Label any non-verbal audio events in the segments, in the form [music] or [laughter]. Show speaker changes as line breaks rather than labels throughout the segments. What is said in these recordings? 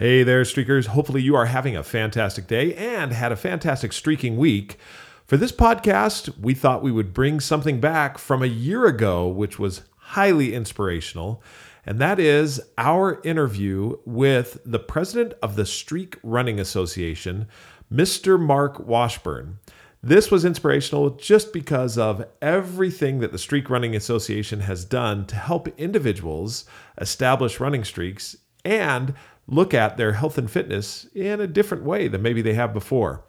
Hey there, streakers. Hopefully, you are having a fantastic day and had a fantastic streaking week. For this podcast, we thought we would bring something back from a year ago, which was highly inspirational, and that is our interview with the president of the Streak Running Association, Mr. Mark Washburn. This was inspirational just because of everything that the Streak Running Association has done to help individuals establish running streaks and look at their health and fitness in a different way than maybe they have before.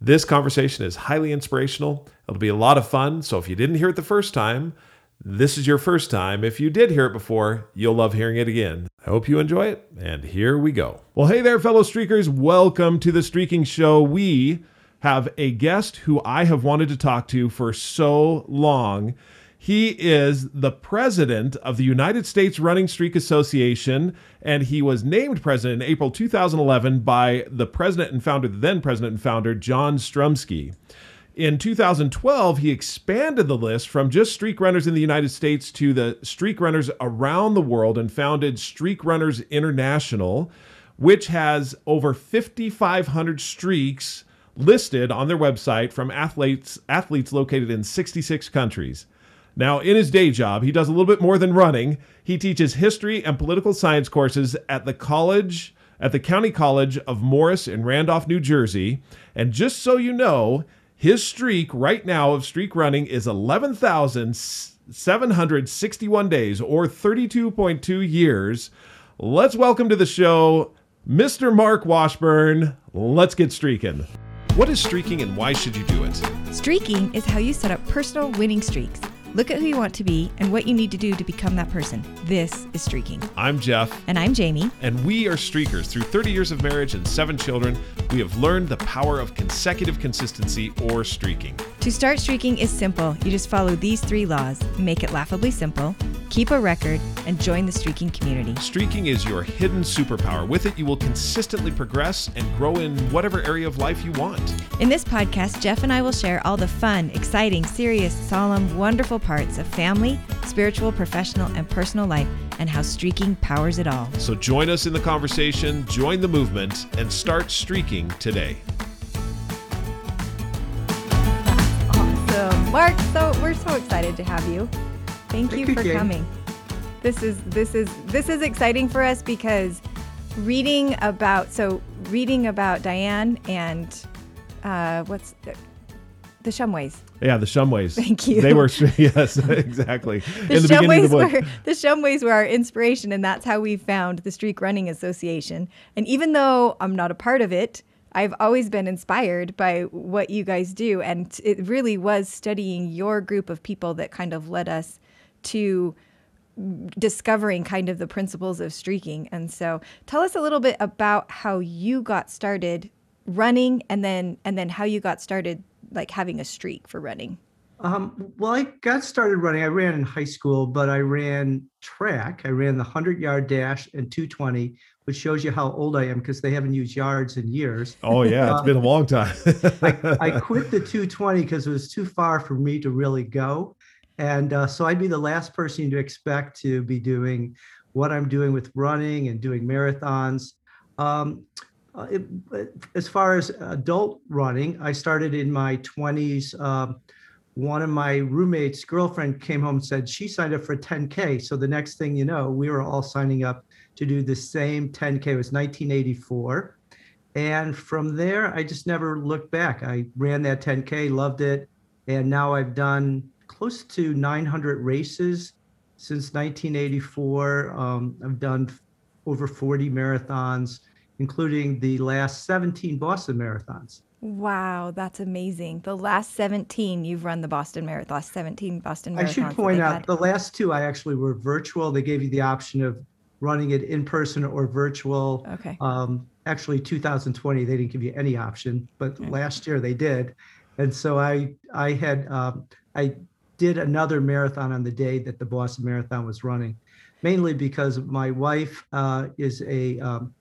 This conversation is highly inspirational. It'll be a lot of fun. So if you didn't hear it the first time, this is your first time. If you did hear it before, you'll love hearing it again. I hope you enjoy it. And here we go. Well, hey there, fellow streakers. Welcome to the Streaking Show. We have a guest who I have wanted to talk to for so long. He is the president of the United States Running Streak Association, and he was named president in April 2011 by the president and founder, the then president and founder, John Strumsky. In 2012, he expanded the list from just streak runners in the United States to the streak runners around the world and founded Streak Runners International, which has over 5,500 streaks listed on their website from athletes athletes located in 66 countries. Now, in his day job, he does a little bit more than running. He teaches history and political science courses at the college at the County College of Morris in Randolph, New Jersey. And just so you know, his streak right now of streak running is 11,761 days or 32.2 years. Let's welcome to the show Mr. Mark Washburn. Let's get streaking. What is streaking and why should you do it?
Streaking is how you set up personal winning streaks. Look at who you want to be and what you need to do to become that person. This is Streaking.
I'm Jeff.
And I'm Jamie.
And we are streakers. Through 30 years of marriage and seven children, we have learned the power of consecutive consistency or streaking.
To start streaking is simple. You just follow these three laws make it laughably simple, keep a record, and join the streaking community.
Streaking is your hidden superpower. With it, you will consistently progress and grow in whatever area of life you want.
In this podcast, Jeff and I will share all the fun, exciting, serious, solemn, wonderful parts of family, spiritual, professional, and personal life and how streaking powers it all.
So join us in the conversation, join the movement, and start streaking today.
Mark, so we're so excited to have you. Thank,
Thank
you for coming. This is this is this is exciting for us because reading about so reading about Diane and uh, what's the, the Shumways.
Yeah, the Shumways.
Thank you.
They were, [laughs] yes, exactly. [laughs]
The
in the
Shumways
the
were the Shumways were our inspiration, and that's how we found the Streak Running Association. And even though I'm not a part of it, I've always been inspired by what you guys do, and it really was studying your group of people that kind of led us to discovering kind of the principles of streaking. And so, tell us a little bit about how you got started running, and then and then how you got started like having a streak for running.
Um, well, I got started running. I ran in high school, but I ran track. I ran the 100 yard dash and 220, which shows you how old I am because they haven't used yards in years.
Oh, yeah, it's been a long time. [laughs]
I [laughs] quit the 220 because it was too far for me to really go. And uh, so I'd be the last person to expect to be doing what I'm doing with running and doing marathons. Um, uh, it, as far as adult running, I started in my 20s. Um, one of my roommates' girlfriend came home and said she signed up for 10K. So the next thing you know, we were all signing up to do the same 10K. It was 1984. And from there, I just never looked back. I ran that 10K, loved it. And now I've done close to 900 races since 1984. Um, I've done over 40 marathons, including the last 17 Boston marathons.
Wow, that's amazing. The last 17 you've run the Boston Marathon, last 17 Boston marathons.
I should point out
had.
the last two I actually were virtual. They gave you the option of running it in person or virtual.
Okay.
Um, actually, 2020 they didn't give you any option, but
Okay.
last year they did, and so I I had um, I did another marathon on the day that the Boston Marathon was running, mainly because my wife uh, is a um,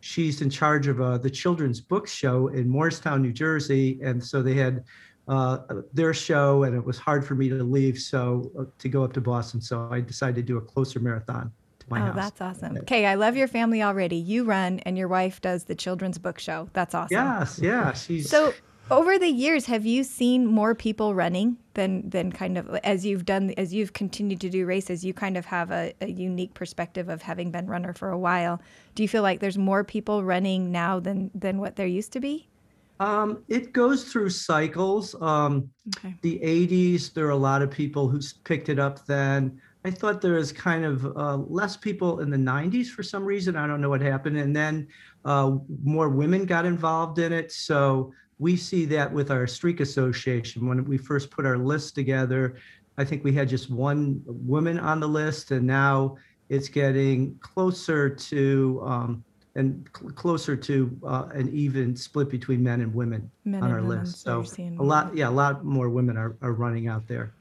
she's in charge of uh, the children's book show in Morristown, New Jersey, and so they had uh, their show, and it was hard for me to leave, so uh, to go up to Boston. So I decided to do a closer marathon my
oh,
house.
that's awesome. Okay, I love your family already. You run, and your wife does the children's book show. That's awesome.
Yes, yeah. She's
So, over the years, have you seen more people running than than kind of as you've done as you've continued to do races? You kind of have a, a unique perspective of having been runner for a while. Do you feel like there's more people running now than than what there used to be?
Um, it goes through cycles. Um,
Okay.
the 80s, there are a lot of people who picked it up then. I thought there was kind of uh, less people in the 90s for some reason. I don't know what happened. And then uh, more women got involved in it. So we see that with our Streak Association. When we first put our list together, I think we had just one woman on the list, and now it's getting closer to um, and cl- closer to uh, an even split between men and women
Men
on
and
our
women,
list.
so
So a lot, yeah, a lot more women are, are running out there.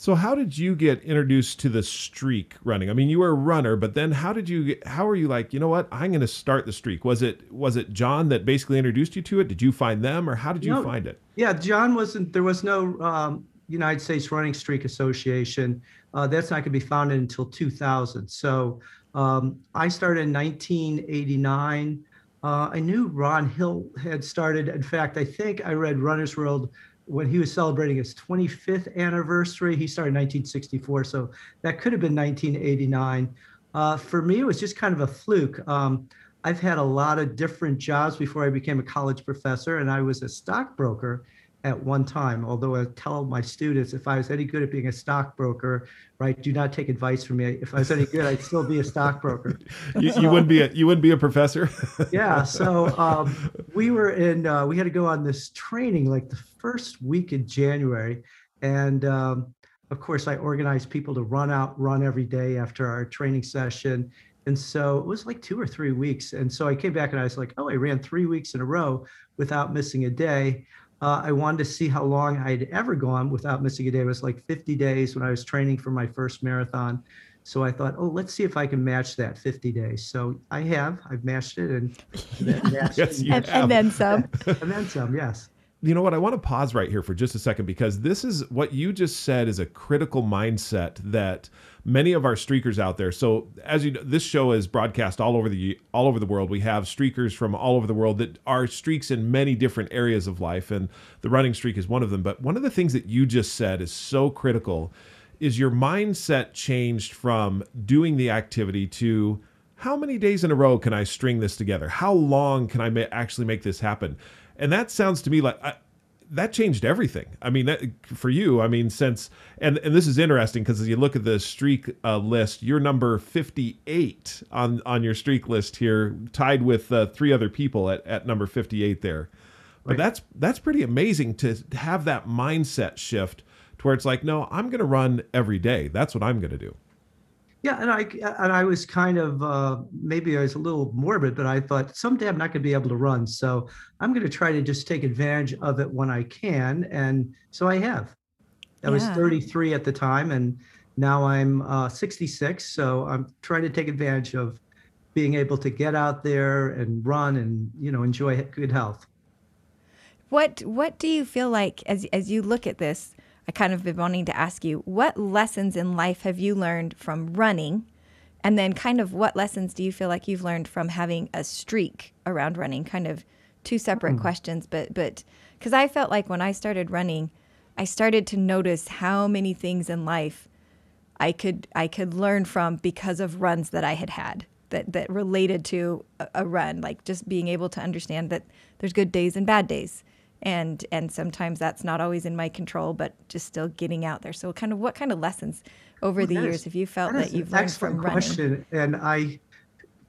So how did you get introduced to the streak running? I mean, you were a runner, but then how did you get, how are you like, you know what? I'm going to start the streak. Was it was it John that basically introduced you to it? Did you find them or how did you
No.
find it?
Yeah, John wasn't, there was no um, United States Running Streak Association. Uh, that's not going to be founded until 2000. So um, I started in 1989. Uh, I knew Ron Hill had started. In fact, I think I read Runner's World when he was celebrating his 25th anniversary. He started in 1964. So that could have been 1989. Uh, for me, it was just kind of a fluke. Um, I've had a lot of different jobs before I became a college professor, and I was a stockbroker at one time. Although I tell my students if I was any good at being a stockbroker, right, do not take advice from me. If I was any good, I'd still be a stockbroker. [laughs]
You, you wouldn't be a, you wouldn't be a professor. [laughs]
yeah so um, we were in uh, we had to go on this training like the first week in january and um, of course i organized people to run out run every day after our training session and so it was like two or three weeks and so i came back and i was like oh i ran three weeks in a row without missing a day uh, i wanted to see how long I had ever gone without missing a day it was like 50 days when i was training for my first marathon so I thought, oh, let's see if I can match that 50 days. So I have, I've matched it and [laughs] that matched
Yes,
it
And, and then some.
and then some, yes.
you know what? I want to pause right here for just a second because this is what you just said is a critical mindset that many of our streakers out there. So as you know, this show is broadcast all over the all over the world. We have streakers from all over the world that are streaks in many different areas of life, and the running streak is one of them. But one of the things that you just said is so critical is your mindset changed from doing the activity to how many days in a row can I string this together? How long can I ma- actually make this happen? And that sounds to me like I, that changed everything. I mean, that, for you, I mean, since and and this is interesting because as you look at the streak uh, list, you're number 58 on on your streak list here, tied with uh, three other people at at number 58 there. But
Right.
that's that's pretty amazing to have that mindset shift to where it's like, no, I'm going to run every day. That's what I'm going to do.
Yeah, and I and I was kind of uh, maybe I was a little morbid, but I thought someday I'm not going to be able to run, so I'm going to try to just take advantage of it when I can, and so I have. I was 33 at the time, and now I'm uh, 66, so I'm trying to take advantage of being able to get out there and run and you know enjoy good health.
What What do you feel like as as you look at this? I kind of been wanting to ask you what lessons in life have you learned from running, and then kind of what lessons do you feel like you've learned from having a streak around running? Kind of two separate hmm. questions, but but because I felt like when I started running, I started to notice how many things in life I could I could learn from because of runs that I had had that that related to a, a run, like just being able to understand that there's good days and bad days, and and sometimes that's not always in my control, but just still getting out there. So, kind of what kind of lessons over the years have you felt
That
that, you've learned from running?
question, and I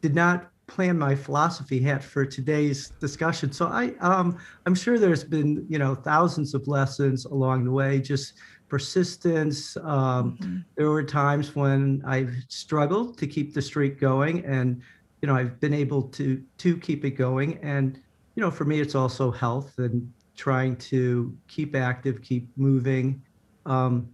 did not plan my philosophy hat for today's discussion. So I, um, I'm sure there's been, you know, thousands of lessons along the way. Just persistence. Um,
Mm-hmm.
There were times when I've struggled to keep the streak going, and you know, I've been able to to keep it going. And you know, for me, it's also health and trying to keep active, keep moving. Um,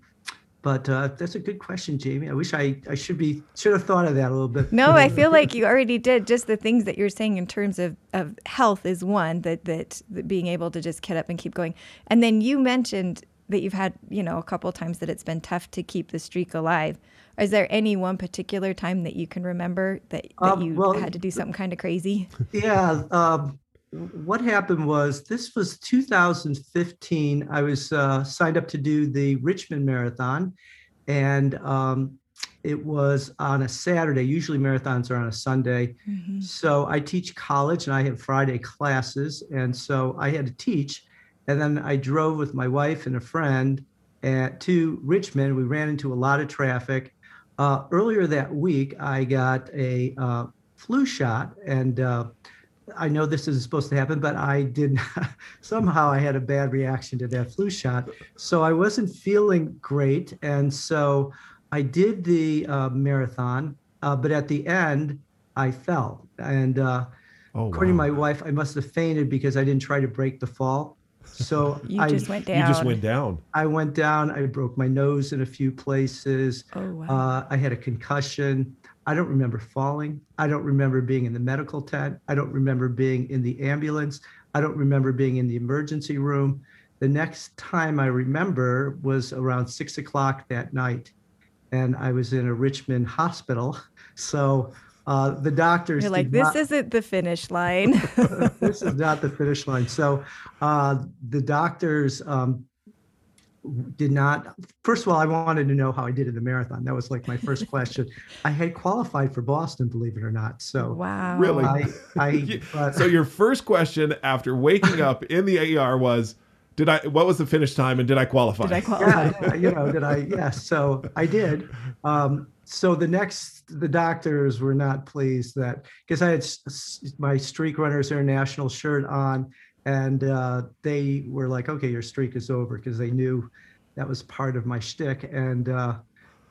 but uh, that's a good question, Jamie. I wish I, I should be should have thought of that a little bit.
No, I feel like [laughs] you already did. Just the things that you're saying in terms of, of health is one that, that that being able to just get up and keep going. And then you mentioned that you've had, you know, a couple times that it's been tough to keep the streak alive. Is there any one particular time that you can remember that, that
Um,
you
well,
had to do something kind of crazy? [laughs]
Yeah. Um, what happened was this was 2015. I was uh, signed up to do the Richmond Marathon, and um, it was on a Saturday. Usually marathons are on a Sunday.
Mhm.
So I teach college and I have Friday classes. And so I had to teach. And then I drove with my wife and a friend at, to Richmond. We ran into a lot of traffic. Uh, earlier that week, I got a uh, flu shot. And uh, I know this isn't supposed to happen, but I did not, [laughs] somehow I had a bad reaction to that flu shot. So I wasn't feeling great. And so I did the uh, marathon, uh, but at the end, I fell. And uh,
Oh,
according
wow.
to my wife, I must have fainted because I didn't try to break the fall. So [laughs]
You
I,
just went down.
you just went down.
I went down. I broke my nose in a few places.
Oh, wow.
Uh, I had a concussion. I don't remember falling. I don't remember being in the medical tent. I don't remember being in the ambulance. I don't remember being in the emergency room. The next time I remember was around six o'clock that night, and I was in a Richmond hospital. [laughs] So uh, the doctors
You're like, this
not-
isn't the finish [laughs] line.
this is not the finish line. So uh, the doctors um, did not. First of all, I wanted to know how I did in the marathon. That was like my first [laughs] question. I had qualified for Boston, believe it or not. So
wow.
Really?
I, I [laughs]
You-
but,
So your first question after waking up [laughs] in the AR was, "Did I? What was the finish time, and did I qualify?"
Did I qualify?
yeah, you know, did I? Yes. So I did. Um, so the next, the doctors were not pleased that because I had s- s- my Streak Runners International shirt on, and uh, they were like, "Okay, your streak is over," because they knew that was part of my shtick, and uh,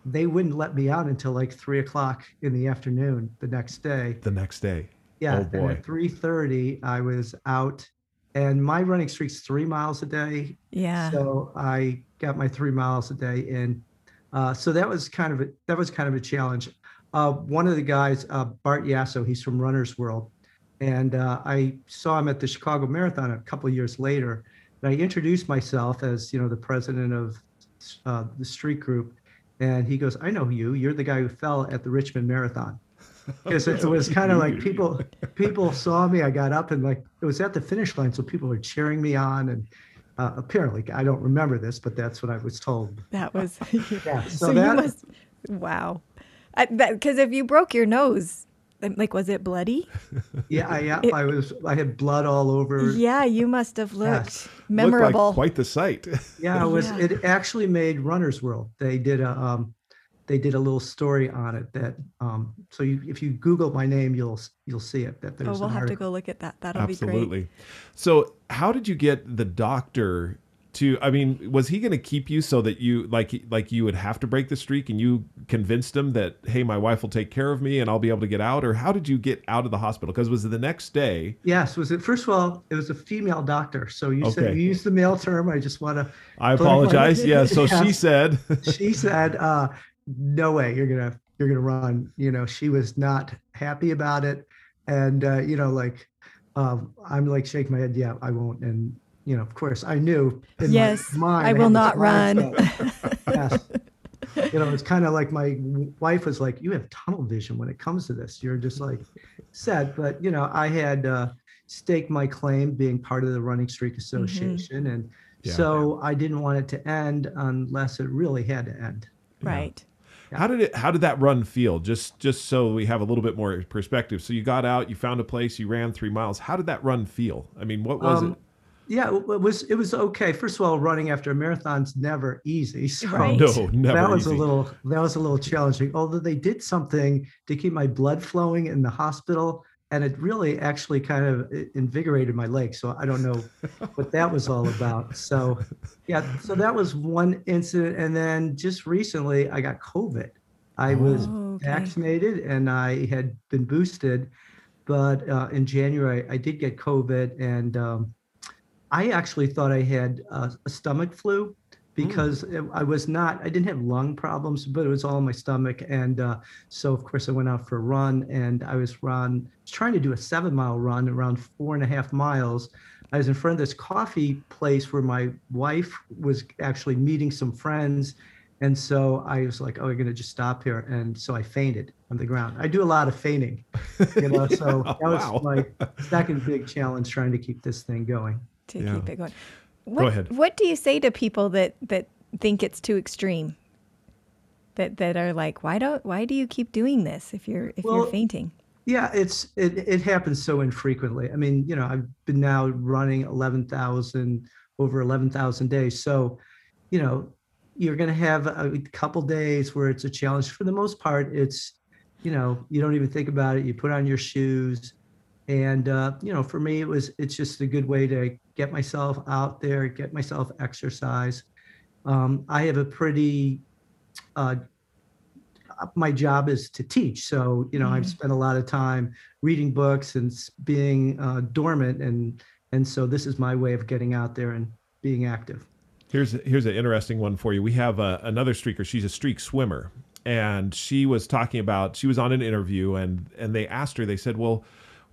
they wouldn't let me out until like three o'clock in the afternoon the next day.
the next day.
Yeah,
Oh,
and
boy.
at three thirty, I was out, and my running streak's three miles a day.
Yeah.
So I got my three miles a day in. Uh, so that was kind of a, that was kind of a challenge. Uh, one of the guys, uh, Bart Yasso, he's from Runner's World, and uh, I saw him at the Chicago Marathon a couple of years later. And I introduced myself as you know the president of uh, the street group, and he goes, "I know you. You're the guy who fell at the Richmond Marathon." Because it, it was [laughs] kind of like people people saw me. I got up and like it was at the finish line, so people were cheering me on, and uh, apparently I don't remember this, but that's what I was told.
that was. [laughs]
Yeah, [laughs]
so
so,
you
that
must. Wow. Because if you broke your nose, like, was it bloody? [laughs]
yeah, I, yeah,
it-
I was I had blood all over.
Yeah, you must have looked
Yes.
memorable.
Looked like quite the sight.
Yeah, it was.
Yeah.
It actually made Runner's World. They did a um, they did a little story on it that um, so you if you Google my name, you'll you'll see it. That there's
oh, we'll
an
have to go look at that. That'll be great.
Absolutely. So, how did you get the doctor to? I mean, was he going to keep you so that you like like you would have to break the streak, and you convinced him that hey, my wife will take care of me, and I'll be able to get out? Or how did you get out of the hospital? Because was it the next day?
Yes, was it first of all? It was a female doctor. So you said you used the male term. I just want to
I apologize. Yeah. So [laughs] she said, [laughs]
she said, uh, "No way, you're gonna you're gonna run." You know, she was not happy about it, and uh, you know, like um, I'm like shaking my head, "Yeah, I won't." And you know, of course, I knew. in my
Yes,
mind,
I will
this
not run.
yes. [laughs] You know, it's kind of like my wife was like, "You have tunnel vision when it comes to this. You're just like set." But you know, I had uh, staked my claim being part of the Running Streak Association, and
Yeah.
so I didn't want it to end unless it really had to end.
Right.
how did it? How did that run feel? Just just so we have a little bit more perspective. So you got out, you found a place, you ran three miles. How did that run feel? I mean, what was
Um,
it?
Yeah, it was it was okay. First of all, running after a marathon's never easy. [laughs] So
Right.
No, never.
that was
easy.
a little that was a little challenging. Although they did something to keep my blood flowing in the hospital, and it really actually kind of invigorated my legs. So I don't know [laughs] what that was all about. So yeah, so that was one incident, and then just recently I got COVID. I was
Oh, okay.
vaccinated and I had been boosted, but uh, in January I did get COVID, and um, I actually thought I had uh, a stomach flu, because it- I was not, I didn't have lung problems, but it was all in my stomach. And uh, so, of course, I went out for a run and I was run, trying to do a seven mile run around four and a half miles. I was in front of this coffee place where my wife was actually meeting some friends. And so I was like, oh, we're going to just stop here. And so I fainted on the ground. I do a lot of fainting, you know, so [laughs] that was
Wow.
my second big challenge trying to keep this thing going.
To
Yeah.
keep it going. What,
ahead.
What do you say to people that that think it's too extreme? That that are like, why don't why do you keep doing this if you're if you're fainting?
Yeah, it's it, it happens so infrequently. I mean, you know, I've been now running 11,000 over 11,000 days. So, you know, you're going to have a couple days where it's a challenge. For the most part, it's, you know, you don't even think about it. You put on your shoes. And, uh, you know, for me, it was, it's just a good way to get myself out there, get myself exercise. Um, I have a pretty, uh, my job is to teach. So, you know, I've
Mhm.
spent a lot of time reading books and being uh, dormant. And, and so this is my way of getting out there and being active.
Here's here's an interesting one for you. We have uh, another streaker. She's a streak swimmer, and she was talking about. She was on an interview, and and they asked her. They said, "Well,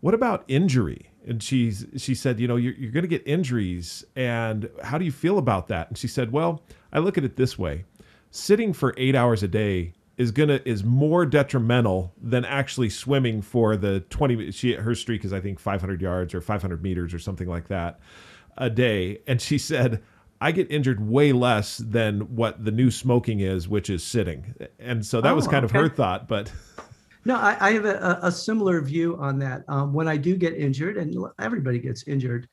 what about injury?" And she's she said, "You know, you're you're going to get injuries, and how do you feel about that?" And she said, "Well, I look at it this way: sitting for eight hours a day." Is gonna is more detrimental than actually swimming for the twenty. She her streak is I think five hundred yards or five hundred meters or something like that a day. And she said, I get injured way less than what the new smoking is, which is sitting. And so that was
Oh,
kind of her thought. But [laughs]
No, I, I have a, a similar view on that. Um, when I do get injured, and everybody gets injured,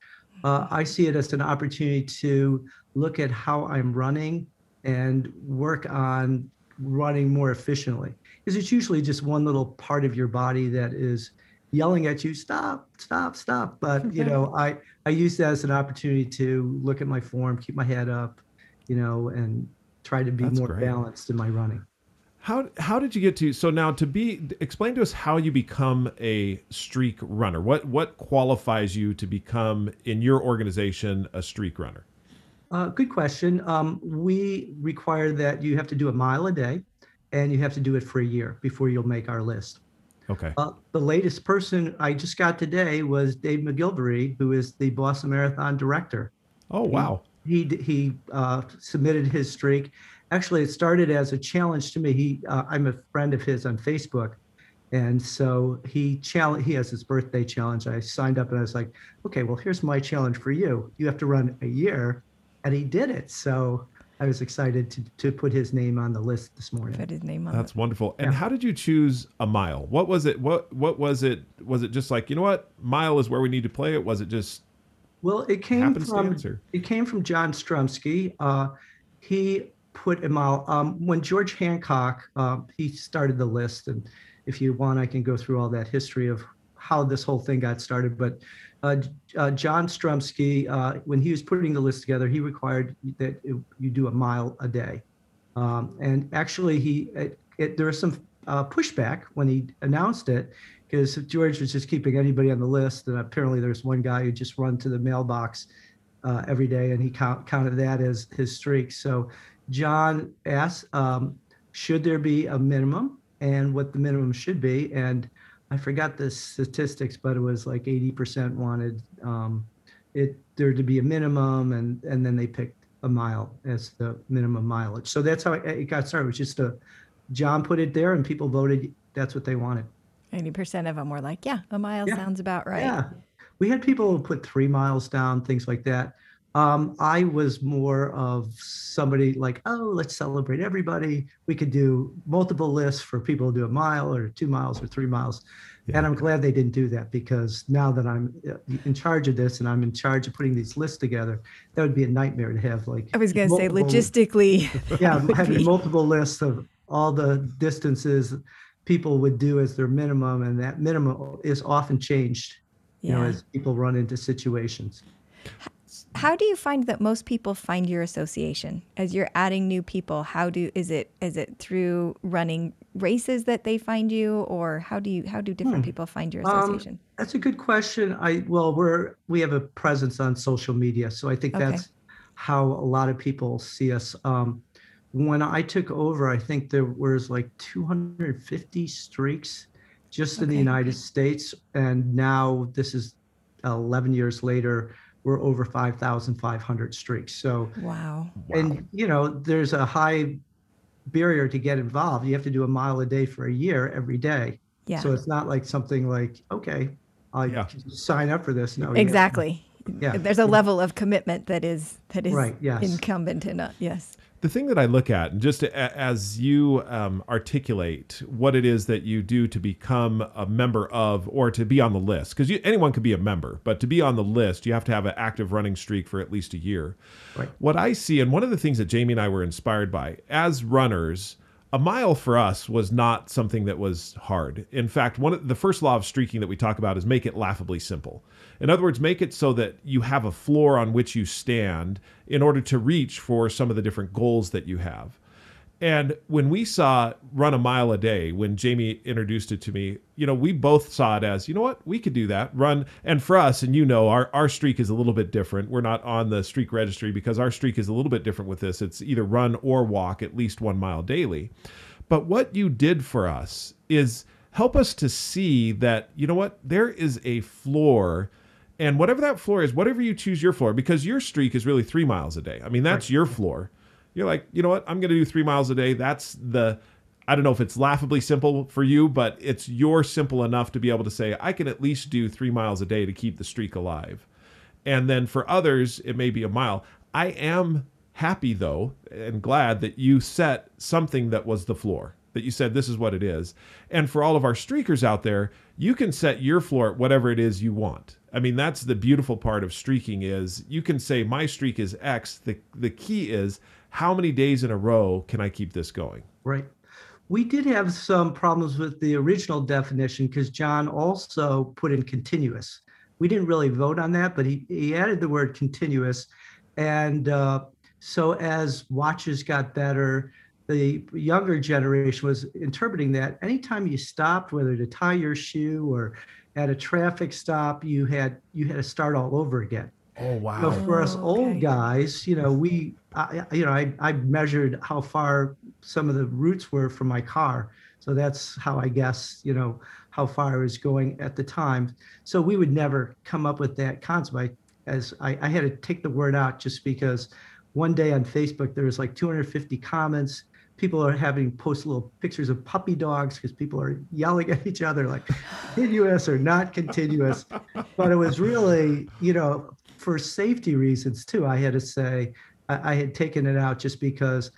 uh, I see it as an opportunity to look at how I'm running and work on running more efficiently. Because it's usually just one little part of your body that is yelling at you, stop, stop, stop. But you [laughs] know, I I use that as an opportunity to look at my form, keep my head up, you know, and try to be
That's
more
great.
balanced in my running.
How how did you get to so now to be explain to us how you become a streak runner? What what qualifies you to become in your organization a streak runner?
Uh, good question. Um, we require that you have to do a mile a day and you have to do it for a year before you'll make our list.
Okay.
Uh, the latest person I just got today was Dave McGillivray, who is the Boston Marathon director.
Oh wow.
He, he uh, submitted his streak. Actually, it started as a challenge to me. He, uh, I'm a friend of his on Facebook. And so he challenge he has his birthday challenge. I signed up and I was like, okay, well, here's my challenge for you. You have to run a year. And he did it. So I was excited to, to put his name on the list this morning.
Put his name on
That's
it.
wonderful. And
Yeah.
how did you choose a mile? What was it? What what was it? Was it just like, you know what? Mile is where we need to play it? Was it just
Well, it came from
or
it came from John Strumsky. Uh, he put him out um, when George Hancock uh, he started the list, and if you want, I can go through all that history of how this whole thing got started. But uh, uh, John Strumsky, uh, when he was putting the list together, he required that it, you do a mile a day, um, and actually, he it, it, there was some uh, pushback when he announced it because George was just keeping anybody on the list, and apparently there's one guy who just run to the mailbox uh, every day, and he count, counted that as his streak. So John asked, um, should there be a minimum, and what the minimum should be, and I forgot the statistics, but it was like 80% wanted um, it there to be a minimum, and and then they picked a mile as the minimum mileage. So that's how it, it got started. It was just a John put it there, and people voted. That's what they wanted.
Eighty percent of them were like, "Yeah, a mile
Yeah.
sounds about right."
Yeah, we had people put three miles down, things like that. Um, I was more of somebody like, oh, let's celebrate everybody. We could do multiple lists for people to do a mile or two miles or three miles.
Yeah.
And I'm glad they didn't do that because now that I'm uh, in charge of this and I'm in charge of putting these lists together, that would be a nightmare to have like.
I was going to say, logistically, [laughs]
yeah, [laughs] having
be-
multiple lists of all the distances people would do as their minimum, and that minimum is often changed. You know, as people run into situations.
How do you find that most people find your association as you're adding new people? How do is it is it through running races that they find you, or how do you how do different
Hmm.
people find your
Um,
association?
That's a good question. I well, we're we have a presence on social media, so I think
Okay.
that's how a lot of people see us. Um, when I took over, I think there was like 250 streaks just in the United States, and now this is 11 years later. We're over 5,500 streaks. So,
Wow.
and you know, there's a high barrier to get involved. You have to do a mile a day for a year every day.
Yeah.
So it's not like something like, okay, I
Yeah.
can sign up for this. No,
exactly.
Yeah.
There's a level of commitment that is that is
Right, yes.
incumbent in a yes.
The thing that I look at, and just a, as you um, articulate what it is that you do to become a member of or to be on the list, because anyone could be a member, but to be on the list, you have to have an active running streak for at least a year.
Right.
What I see, and one of the things that Jamie and I were inspired by as runners, a mile for us was not something that was hard. In fact, one of the first law of streaking that we talk about is make it laughably simple. In other words, make it so that you have a floor on which you stand in order to reach for some of the different goals that you have. And when we saw run a mile a day, when Jamie introduced it to me, you know, we both saw it as, you know what, we could do that. Run. And for us, and you know, our, our streak is a little bit different. We're not on the streak registry because our streak is a little bit different with this. It's either run or walk at least one mile daily. But what you did for us is help us to see that, you know what, there is a floor. And whatever that floor is, whatever you choose your floor, because your streak is really three miles a day. I mean, that's your floor. You're like, you know what? I'm going to do three miles a day. That's the, I don't know if it's laughably simple for you, but it's your simple enough to be able to say, I can at least do three miles a day to keep the streak alive. And then for others, it may be a mile. I am happy though and glad that you set something that was the floor, that you said this is what it is. And for all of our streakers out there, you can set your floor at whatever it is you want. I mean, that's the beautiful part of streaking is you can say my streak is X. The the key is how many days in a row can I keep this going?
Right. We did have some problems with the original definition because John also put in continuous. We didn't really vote on that, but he, he added the word continuous. And uh, so as watches got better, the younger generation was interpreting that anytime you stopped, whether to tie your shoe or at a traffic stop, you had you had to start all over again.
Oh wow.
So for us
Oh,
old guys, you know, we, I, I- you know, I, I measured how far some of the routes were from my car. So that's how I guess, you know, how far I was going at the time. So we would never come up with that concept. I, as I, I had to take the word out just because one day on Facebook there was like 250 comments. People are having post little pictures of puppy dogs because people are yelling at each other like continuous or not continuous. But it was really, you know, for safety reasons too. I had to say I, I had taken it out just because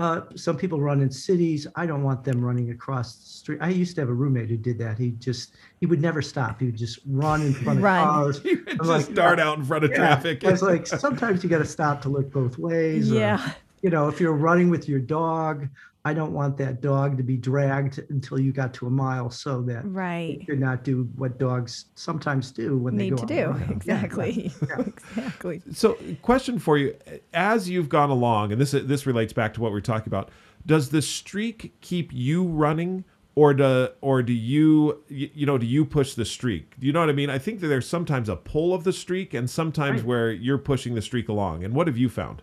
uh, some people run in cities. I don't want them running across the street. I used to have a roommate who did that. He just he would never stop. He would just run in front of
Run.
cars. [laughs]
You would
I'm
just
like,
start out in front of
Yeah.
traffic.
I was like, sometimes you got to stop to look both ways. or,
Yeah.
You know, if you're running with your dog, I don't want that dog to be dragged until you got to a mile, so that
Right.
you could not do what dogs sometimes do when they
Need
go
to do.
running. [laughs] Yeah,
Exactly.
yeah. [laughs]
exactly.
So, question for you: As you've gone along, and this this relates back to what we are talking about, does the streak keep you running, or do or do you you know do you push the streak? Do you know what I mean? I think that there's sometimes a pull of the streak, and sometimes
Right.
where you're pushing the streak along. And what have you found?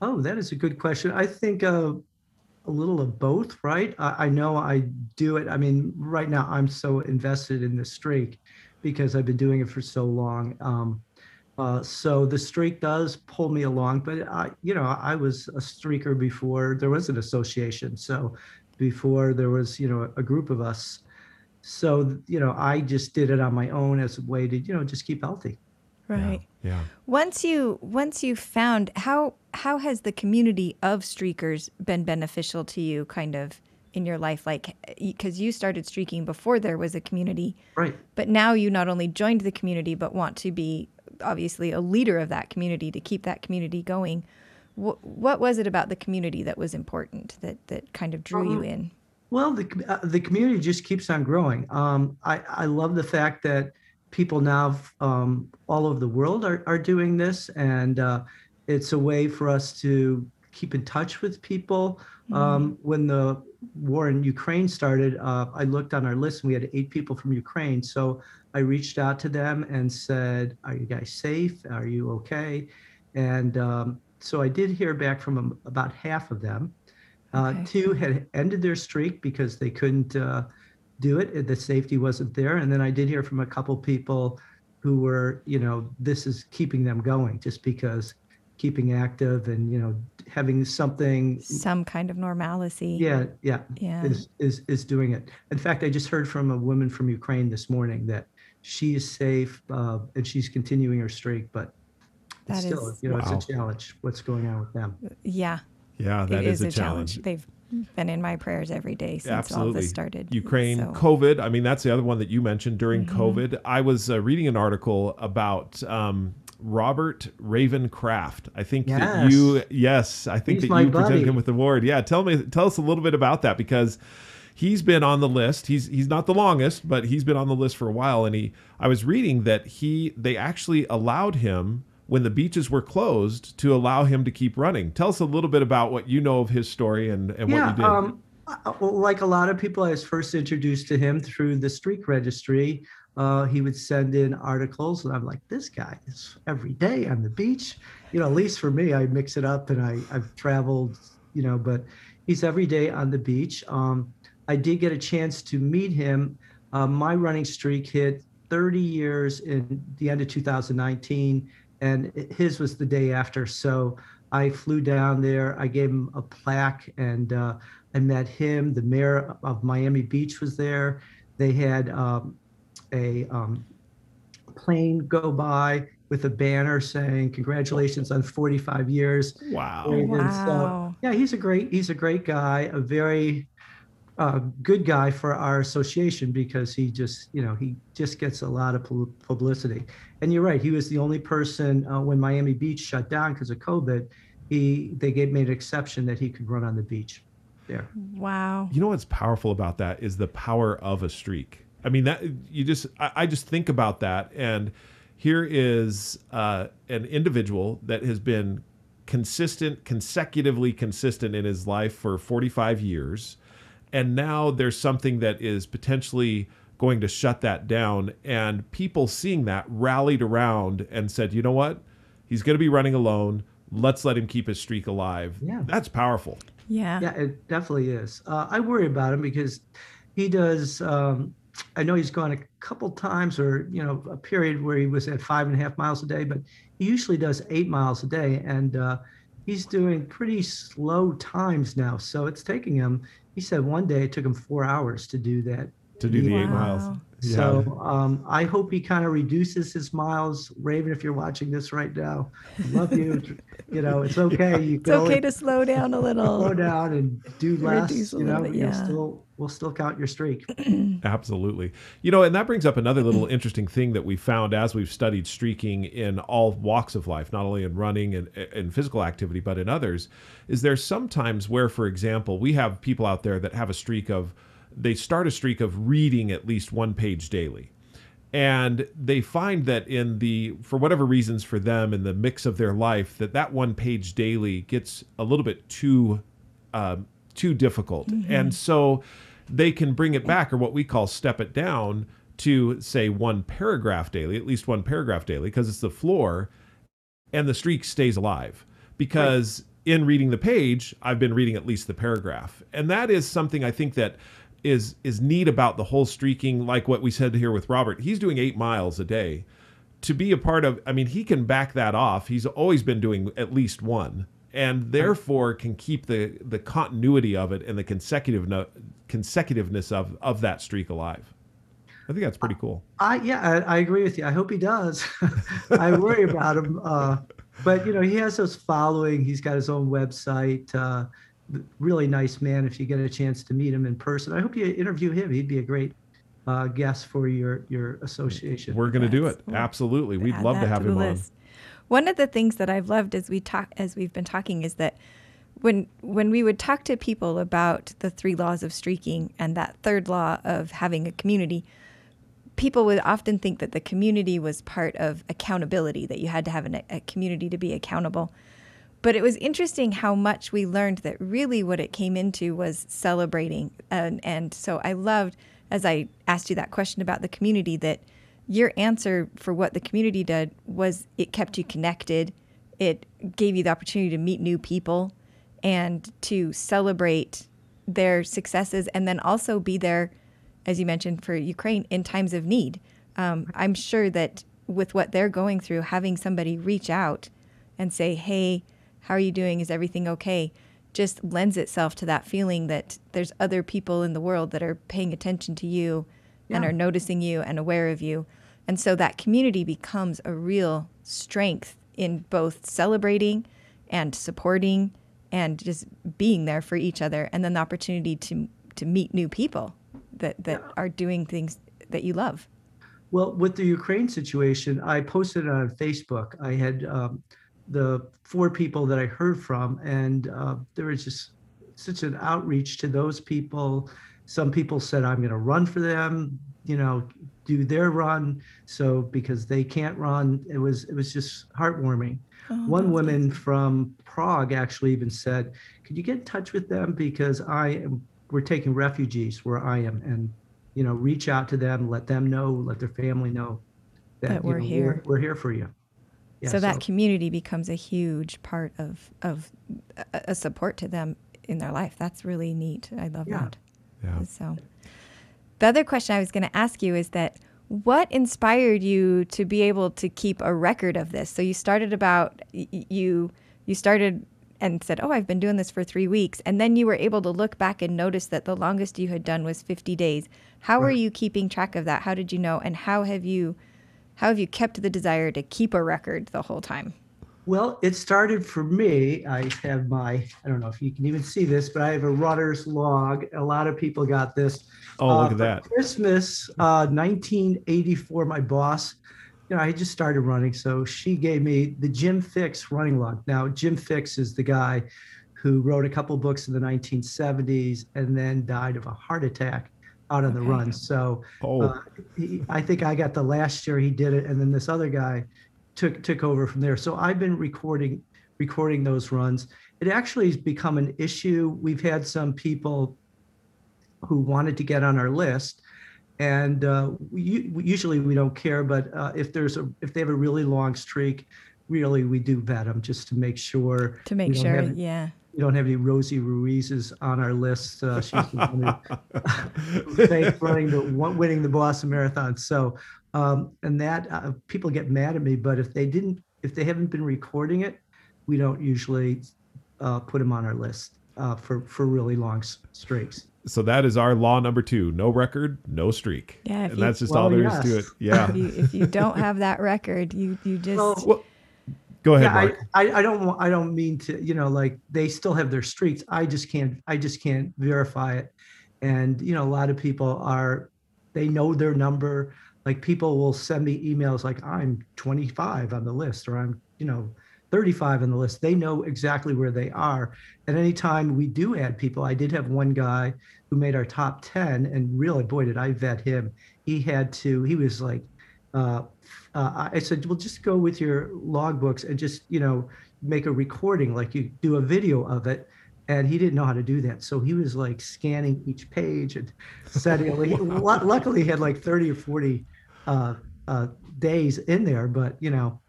Oh, that is a good question. I think uh, a little of both, right? I, I know I do it. I mean, right now I'm so invested in the streak because I've been doing it for so long. Um, uh, so the streak does pull me along, but I, you know, I was a streaker before there was an association. So before there was, you know, a group of us. So, you know, I just did it on my own as a way to, you know, just keep healthy.
Right.
Yeah.
Once you once you found how how has the community of streakers been beneficial to you kind of in your life like because you started streaking before there was a community
Right.
but now you not only joined the community but want to be obviously a leader of that community to keep that community going what, what was it about the community that was important that that kind of drew you
Um,
in
Well, the uh, the community just keeps on growing. Um, I I love the fact that people now um, all over the world are are doing this, and uh, it's a way for us to keep in touch with people. Um, when the war in Ukraine started, uh, I looked on our list and we had eight people from Ukraine. So I reached out to them and said, "Are you guys safe? Are you okay?" And um, so I did hear back from about half of them. Uh, Two had ended their streak because they couldn't uh, do it. The safety wasn't there. And then I did hear from a couple people who were, you know, this is keeping them going just because keeping active and, you know, having something.
Some kind of normalcy.
Yeah, yeah,
Yeah.
is, is, is doing it. In fact, I just heard from a woman from Ukraine this morning that she is safe uh, and she's continuing her streak, but it's
That
still,
is-
you know,
Wow.
it's a challenge. What's going on with them?
Yeah.
Yeah, that
it
is,
is,
a challenge.
They've been in my prayers every day since all this started.
Ukraine,
So-
COVID. I mean, that's the other one that you mentioned during
Mm-hmm.
COVID. I was uh, reading an article about um, Robert Raven Kraft. I think that you, yes, I think
He's
that
my
you presented
buddy.
him with the award. Yeah, tell me, tell us a little bit about that because he's been on the list. He's he's not the longest, but he's been on the list for a while. And he, I was reading that he, they actually allowed him when the beaches were closed to allow him to keep running. Tell us a little bit about what you know of his story and, and what you did.
um, uh, like a lot of people, I was first introduced to him through the streak registry. Uh, he would send in articles, and I'm like, this guy is every day on the beach. You know, at least for me, I mix it up, and I I've traveled, you know, but he's every day on the beach. Um, I did get a chance to meet him. Uh, my running streak hit 30 years in the end of 2019, and his was the day after. So I flew down there. I gave him a plaque, and uh, I met him. The mayor of Miami Beach was there. They had um, a um, plane go by with a banner saying "Congratulations on 45 years."
wow.
And
Wow.
so, yeah, he's a great he's a great guy, a very uh, good guy for our association because he just you know he just gets a lot of publicity. And you're right, he was the only person uh, when Miami Beach shut down because of COVID. He they gave made an exception that he could run on the beach there.
Wow.
You know what's powerful about that is the power of a streak. I mean that you just I, I just think about that and here is uh, an individual that has been consistent, consecutively consistent in his life for 45 years, and now there's something that is potentially going to shut that down, and people seeing that rallied around and said, you know what, he's going to be running alone. Let's let him keep his streak alive.
Yeah.
That's powerful.
Yeah.
Yeah, it definitely is. Uh, I worry about him because he does. Um, I know he's gone a couple times, or you know, a period where he was at five and a half miles a day, but he usually does eight miles a day, and uh, he's doing pretty slow times now. So it's taking him. He said one day it took him four hours to do that.
To do the eight
Wow.
miles.
So um, I hope he kind of reduces his miles. Raven, if you're watching this right now, I love you. you know, it's [laughs] okay. You
It's
can only
okay to slow down a little.
slow down and do less.
Reduce
You know,
little bit,
you'll
yeah.
still we'll still count your streak. [clears throat]
Absolutely. You know, and that brings up another little interesting thing that we found as we've studied streaking in all walks of life, not only in running and, and physical activity, but in others, is there sometimes where, for example, we have people out there that have a streak of, they start a streak of reading at least one page daily. And they find that in the, for whatever reasons for them, in the mix of their life, that that one page daily gets a little bit too um, too difficult. And so they can bring it back, or what we call step it down, to say one paragraph daily, at least one paragraph daily, because it's the floor, and the streak stays alive. Because in reading the page, I've been reading at least the paragraph. And that is something I think that is is neat about the whole streaking, like what we said here with Robert. He's doing eight miles a day. To be a part of, I mean, he can back that off. He's always been doing at least one and therefore can keep the the continuity of it and the consecutive no, consecutiveness of of that streak alive. I think that's pretty cool.
I yeah, I, I agree with you. I hope he does. [laughs] I worry about him, uh, but you know, he has those following. He's got his own website. Uh, really nice man. If you get a chance to meet him in person, I hope you interview him. He'd be a great uh, guest for your your association.
We're going to do it. Absolutely. We'd
add
love to have
the
him on.
One of the things that I've loved as we talk as we've been talking is that when when we would talk to people about the three laws of streaking and that third law of having a community, people would often think that the community was part of accountability, that you had to have an, a community to be accountable. But it was interesting how much we learned that really what it came into was celebrating. And, and so I loved, as I asked you that question about the community, that your answer for what the community did was it kept you connected. it gave you the opportunity to meet new people and to celebrate their successes and then also be there, as you mentioned, for Ukraine in times of need. Um, I'm sure that with what they're going through, having somebody reach out and say, hey, how are you doing? Is everything okay? Just lends itself to that feeling that there's other people in the world that are paying attention to you yeah. and are noticing you and aware of you. And so that community becomes a real strength in both celebrating and supporting and just being there for each other and then the opportunity to to meet new people that that yeah. are doing things that you love
well with the ukraine situation i posted on facebook i had um, the four people that i heard from and uh, there was just such an outreach to those people some people said i'm going to run for them you know do their run. So because they can't run it was it was just heartwarming. Oh, one woman from prague actually even said could you get in touch with them? Because i am we're taking refugees where i am and you know reach out to them let them know let their family know
that, that we're
know,
here.
we're, we're, here for you.
Yeah, so that so. community becomes a huge part of of a support to them in their life. That's really neat. I love yeah. that yeah. so the other question I was going to ask you is that what inspired you to be able to keep a record of this? So you started about you you started and said, "Oh, I've been doing this for 3 weeks." And then you were able to look back and notice that the longest you had done was 50 days. How right. were you keeping track of that? How did you know and how have you how have you kept the desire to keep a record the whole time?
Well, it started for me. I have my, I don't know if you can even see this, but I have a runner's log. A lot of people got this.
Oh, uh, look at that.
Christmas, uh, 1984, my boss, you know, I just started running. So she gave me the Jim Fixx running log. Now, Jim Fixx is the guy who wrote a couple books in the 1970s and then died of a heart attack out on the run. So oh. uh, he, I think I got the last year he did it. And then this other guy took took over from there. So I've been recording recording those runs. It actually has become an issue. We've had some people who wanted to get on our list, and uh, we, usually we don't care. But uh, if there's a if they have a really long streak, really we do vet them just to make sure.
To make sure, have, yeah.
We don't have any Rosie Ruiz's on our list. Uh, she's [laughs] running the winning the Boston Marathon. So um, and that uh, people get mad at me, but if they didn't, if they haven't been recording it, we don't usually uh, put them on our list uh, for for really long streaks.
So that is our law number two: no record, no streak. Yeah, and you, that's just well, all there yes. is to it. Yeah.
if, you, if you don't have that record, you you [laughs] just. Well,
well, go ahead,
yeah, I, I, I don't want I don't mean to you know like they still have their streaks. I just can't I just can't verify it, and you know a lot of people are they know their number like people will send me emails like i'm 25 on the list or i'm you know 35 on the list. They know exactly where they are. And anytime we do add people i did have one guy who made our top 10 and really boy did i vet him. He had to he was like uh, uh, i said well just go with your logbooks and just you know make a recording like you do a video of it. And he didn't know how to do that. So he was like scanning each page and setting [laughs] wow. luckily he had like 30 or 40 uh, uh, days in there, but you know,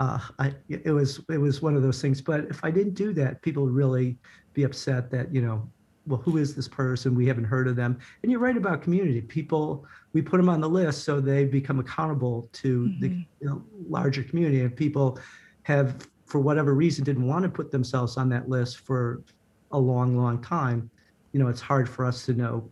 uh, I, it was it was one of those things. But if I didn't do that, people would really be upset that you know, well, who is this person? We haven't heard of them. And you're right about community. People we put them on the list so they become accountable to mm-hmm. the you know, larger community. And people have, for whatever reason, didn't want to put themselves on that list for a long, long time. You know, it's hard for us to know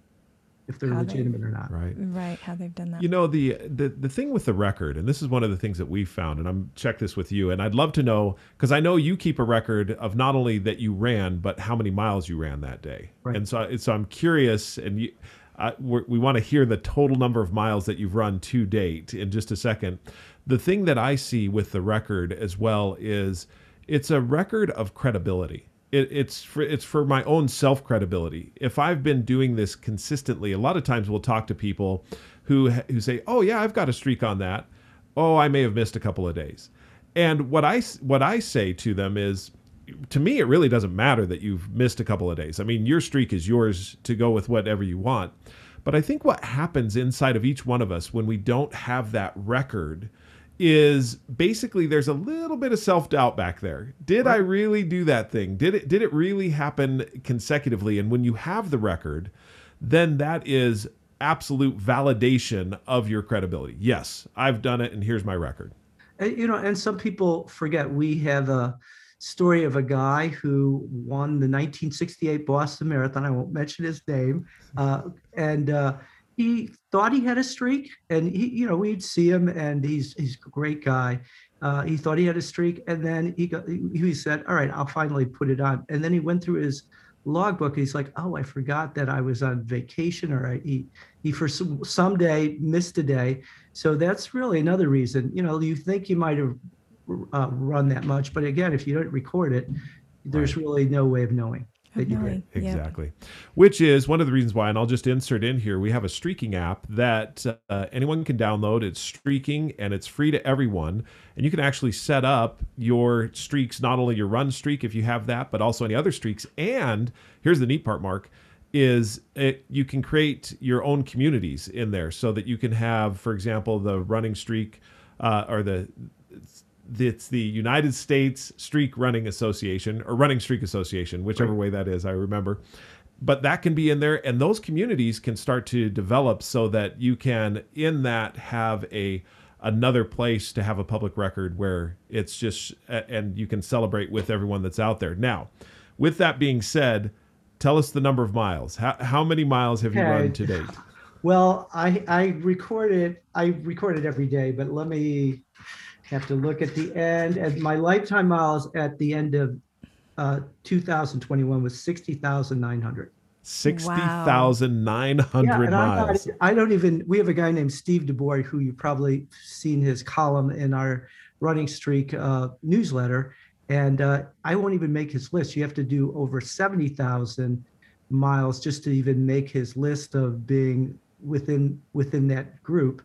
if they're how legitimate they, or not.
Right.
Right. How they've done that.
You know the the the thing with the record, and this is one of the things that we found, and I'm check this with you, and I'd love to know because I know you keep a record of not only that you ran, but how many miles you ran that day. Right. And so so I'm curious, and you. we want to hear the total number of miles that you've run to date in just a second. The thing that I see with the record as well is it's a record of credibility it, it's for it's for my own self credibility. If I've been doing this consistently, a lot of times we'll talk to people who who say, "Oh yeah, I've got a streak on that." Oh, I may have missed a couple of days. And what I what I say to them is to me it really doesn't matter that you've missed a couple of days. I mean, your streak is yours to go with whatever you want. But I think what happens inside of each one of us when we don't have that record is basically there's a little bit of self-doubt back there. Did I really do that thing? Did it did it really happen consecutively? And when you have the record, then that is absolute validation of your credibility. Yes, I've done it and here's my record.
And, you know, and some people forget we have a story of a guy who won the 1968 Boston Marathon. I won't mention his name. [laughs] Uh, and uh, he thought he had a streak, and he, you know, we'd see him, and he's he's a great guy. Uh, he thought he had a streak, and then he got he said, "All right, I'll finally put it on." And then he went through his logbook. He's like, "Oh, I forgot that I was on vacation, or I, he he for some someday missed a day." So that's really another reason. You know, you think you might have uh, run that much, but again, if you don't record it, there's
Right.
really no way of knowing that you.
Knowing. Yep.
Exactly. Which is one of the reasons why, and I'll just insert in here, we have a streaking app that uh, anyone can download. It's streaking and it's free to everyone. And you can actually set up your streaks, not only your run streak if you have that, but also any other streaks. And here's the neat part, Mark, is it, you can create your own communities in there so that you can have, for example, the running streak uh, or the it's the United States Streak Running Association or Running Streak Association, whichever way that is, I remember. But that can be in there, and those communities can start to develop so that you can, in that, have a another place to have a public record where it's just and you can celebrate with everyone that's out there. Now, with that being said, tell us the number of miles. How, how many miles have you run to date?
Well, I I recorded I recorded every day, but let me have to look at the end. And my lifetime miles at the end of uh, 2021 was 60,900.
Sixty thousand nine hundred
and I,
miles.
thought- I don't even. We have a guy named Steve DeBoer who you probably seen his column in our running streak uh, newsletter, and uh, I won't even make his list. You have to do over 70,000 miles just to even make his list of being within within that group.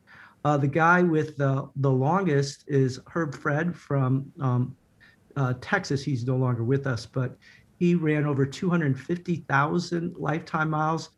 Uh, the guy with the the longest is Herb Fred from um, uh, Texas. He's no longer with us, but he ran over 250,000 lifetime miles.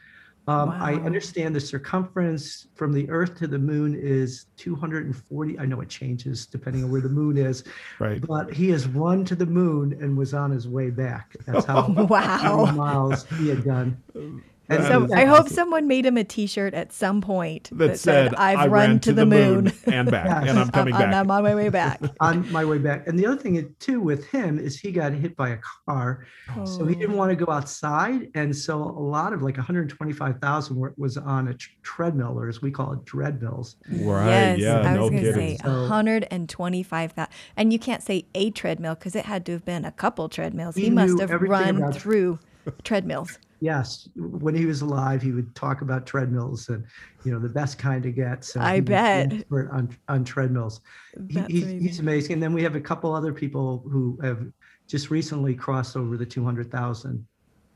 Um, I understand the circumference from the Earth to the moon is 240. I know it changes depending on where the moon is, [laughs]
right.
but he has run to the moon and was on his way back. That's how [laughs]
Wow.
miles he had done. [laughs] And
That
So I hope
awesome.
someone made him a T-shirt at some point
that, said,
"I've
I
run
ran
to the moon,
and back,
Yes.
and I'm coming
and
back.
I'm on my way back." [laughs]
on my way back. And the other thing too with him is he got hit by a car, so he didn't
Oh.
want to go outside, and so a lot of like 125,000 were- was on a tr- treadmill, or as we call it, treadmills.
Right,
Yes,
yeah,
I
no
was going to say 125,000. And you can't say a treadmill because it had to have been a couple treadmills. He,
He
must have run through treadmills.
Yes, when he was alive, he would talk about treadmills and you know the best kind to get. So
I
he was the
bet.
on on treadmills. He-
That's
he-
amazing.
he's amazing. And then we have a couple other people who have just recently crossed over the 200,000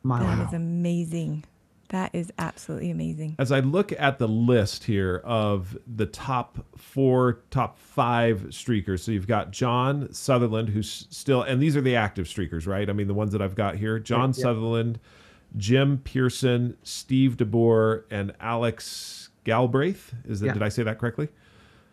mile
That is amazing. That is absolutely amazing.
As I look at the list here of the top four, top five streakers, so you've got John Sutherland, who's still, and these are the active streakers, right? I mean, the ones that I've got here John
Right, yeah.
Sutherland, Jim Pearson, Steve DeBoer, and Alex Galbraith. Is that,
Yeah.
did I say that correctly?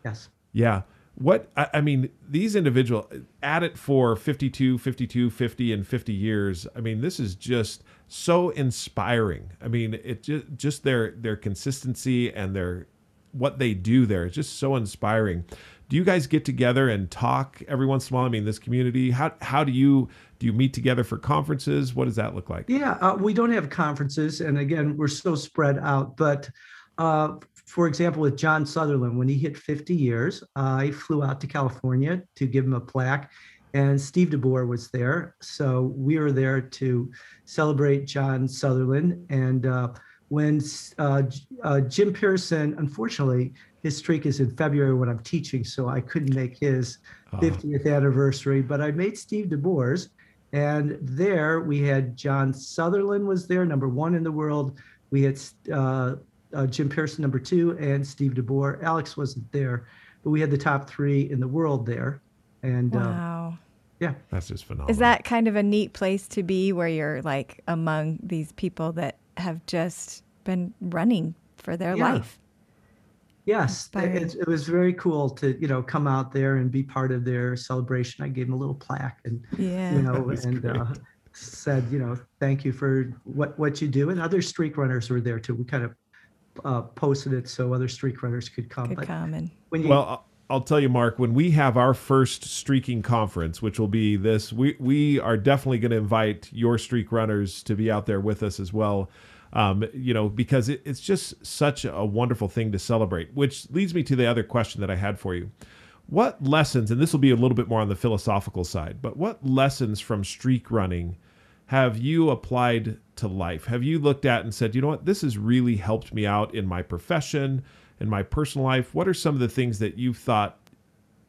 Yes.
Yeah. What I, I mean, these individual at it for 52, 52, 50 and 50 years. I mean, this is just so inspiring. I mean, it just just their their consistency and their what they do there is just so inspiring. Do you guys get together and talk every once in a while? I mean, this community, how how do you do you meet together for conferences? What does that look like?
Yeah, uh, we don't have conferences, and again, we're so spread out. But uh, for example, with John Sutherland, when he hit 50 years, I flew out to California to give him a plaque, and Steve DeBoer was there. So we were there to celebrate John Sutherland. And uh, when uh, uh, Jim Pearson, unfortunately, his streak is in February when I'm teaching, so I couldn't make his
Oh,
50th anniversary, but I made Steve DeBoer's. And there we had John Sutherland was there, number one in the world. We had uh, uh, Jim Pearson, number two, and Steve DeBoer. Alex wasn't there, but we had the top three in the world there. And uh,
Wow.
yeah,
that's just phenomenal.
Is that kind of a neat place to be where you're like among these people that have just been running for their
Yeah.
life?
Yes, it, it was very cool to you know come out there and be part of their celebration. I gave them a little plaque and
Yeah.
you know and uh, said you know thank you for what what you do. And other streak runners were there too. We kind of uh, posted it so other streak runners could come.
Good
But
comment.
when you
Well, I'll- I'll tell you, Mark, when we have our first streaking conference, which will be this, we, we are definitely going to invite your streak runners to be out there with us as well. Um, you know, because it, it's just such a wonderful thing to celebrate, which leads me to the other question that I had for you. What lessons, and this will be a little bit more on the philosophical side, but what lessons from streak running have you applied to life? Have you looked at and said, you know what, this has really helped me out in my profession, in my personal life? What are some of the things that you've thought,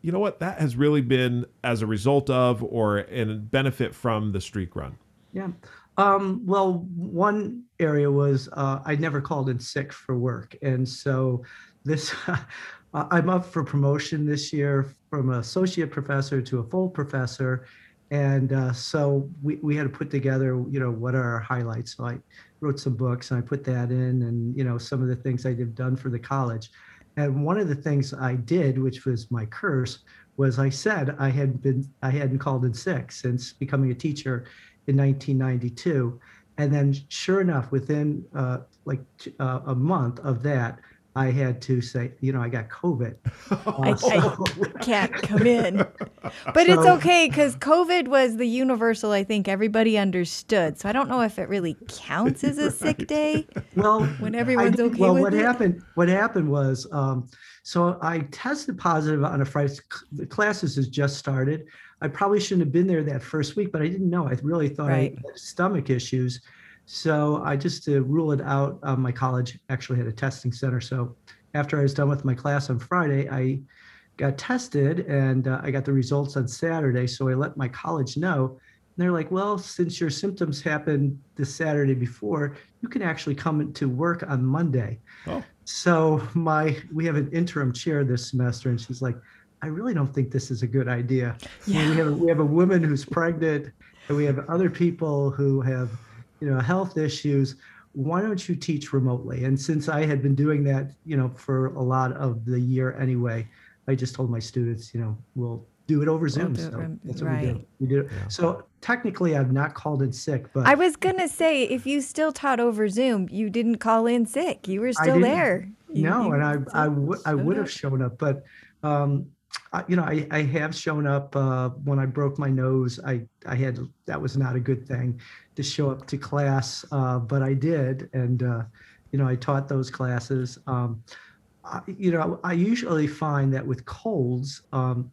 you know what, that has really been as a result of or in benefit from the streak run?
Yeah. Um, well, one area was uh, I never called in sick for work. And so this, [laughs] I'm up for promotion this year from associate professor to a full professor. And uh, so we, we had to put together, you know, what are our highlights. So I wrote some books and I put that in and, you know, some of the things I've done for the college. And one of the things I did, which was my curse, was I said I had been I hadn't called in sick since becoming a teacher in 1992, and then sure enough, within uh, like t- uh, a month of that, I had to say, you know, I got COVID. [laughs]
I,
Uh, so-
I can't come in. But it's okay because COVID was the universal, I think everybody understood. So I don't know if it really counts as a [laughs] sick day.
well,
When everyone's
did-
okay
well,
with
what
it.
happened? What happened was, um, so I tested positive on a Friday. The classes has just started. I probably shouldn't have been there that first week, but I didn't know. I really thought
Right.
I had stomach issues. So I just to rule it out. Um, my college actually had a testing center. So after I was done with my class on Friday, I got tested and uh, I got the results on Saturday. So I let my college know. And they're like, well, since your symptoms happened the Saturday before, you can actually come to work on Monday.
Oh.
So my we have an interim chair this semester, and she's like, I really don't think this is a good idea. You know, we have a, we have a woman who's pregnant, and we have other people who have, you know, health issues. Why don't you teach remotely? And since I had been doing that, you know, for a lot of the year anyway, I just told my students, you know, we'll do it over Zoom.
do it
so
rem-
that's what we
right.
do. We do. it. So technically, I've not called in sick, but
I was going to say, if you still taught over Zoom, you didn't call in sick. You were
I
still
didn't.
there. You-
no,
you
and I I would I would have shown up, but um, I, you know I, I have shown up uh, when I broke my nose. I I had that was not a good thing to show up to class, uh, but I did, and uh, you know I taught those classes. Um, I, you know I usually find that with colds, um,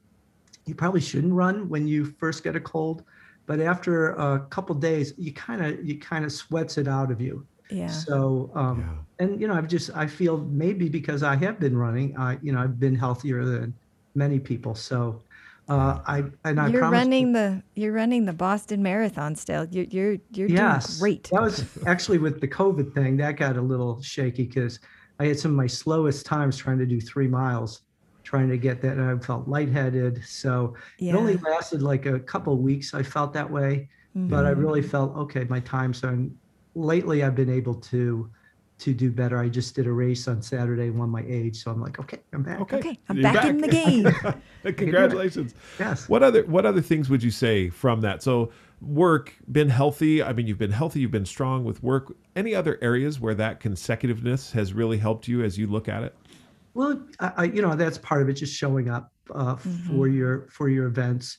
you probably shouldn't run when you first get a cold, but after a couple days, you kind of you kind of sweats it out of you.
Yeah.
So um,
Yeah.
and you know i've just i feel maybe because i have been running i you know i've been healthier than many people so uh i and i
You're running the you're running the Boston Marathon still. You're you're you're
yes
doing great.
that was actually with the covid thing that got a little shaky because i had some of my slowest times trying to do three miles trying to get that and i felt lightheaded so
yeah.
it only lasted like a couple of weeks i felt that way but i
Mhm.
really felt okay my times are lately i've been able to to do better i just did a race on saturday won my age so i'm like okay i'm back
Okay.
Okay, I'm
You're
back, in the game. [laughs] [laughs]
Congratulations.
yes
What other what other things would you say from that? So work, been healthy. I mean, you've been healthy, you've been strong with work. Any other areas where that consecutiveness has really helped you as you look at it?
well I, I you know that's part of it just showing up uh, for your for your events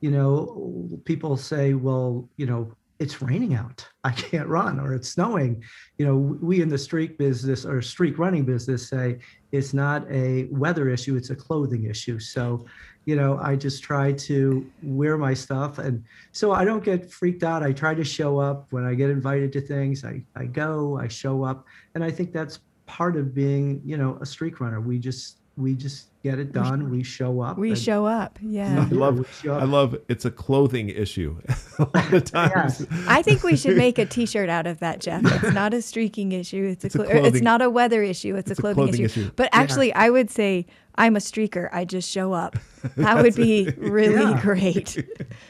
you know people say well you know it's raining out. I can't run or it's snowing. You know we in the streak business or streak running business say it's not a weather issue it's a clothing issue. So you know i just try to wear my stuff and so i don't get freaked out. I try to show up. When i get invited to things i, I go i show up. And i think that's part of being you know a streak runner. We just we just get it done we show up
We show up. Yeah.
I love I love it's a clothing issue [laughs] a lot of times.
Yes.
I think we should make a [laughs] T-shirt out of that, Jeff. It's not a streaking issue. It's a,
It's a
clo- or it's
clothing-
not a weather issue. It's,
It's
a
a
clothing,
clothing
issue.
issue.
But actually, I would say I'm a streaker. I just show up. [laughs] That would be really
Yeah.
great.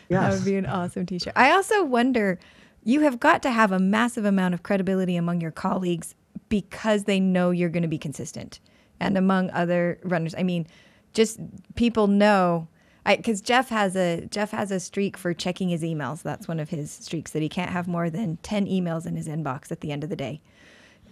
That would be an awesome T-shirt. I also wonder, you have got to have a massive amount of credibility among your colleagues because they know you're going to be consistent. And among other runners. I mean, just people know because Jeff has a Jeff has a streak for checking his emails. That's one of his streaks that he can't have more than ten emails in his inbox at the end of the day.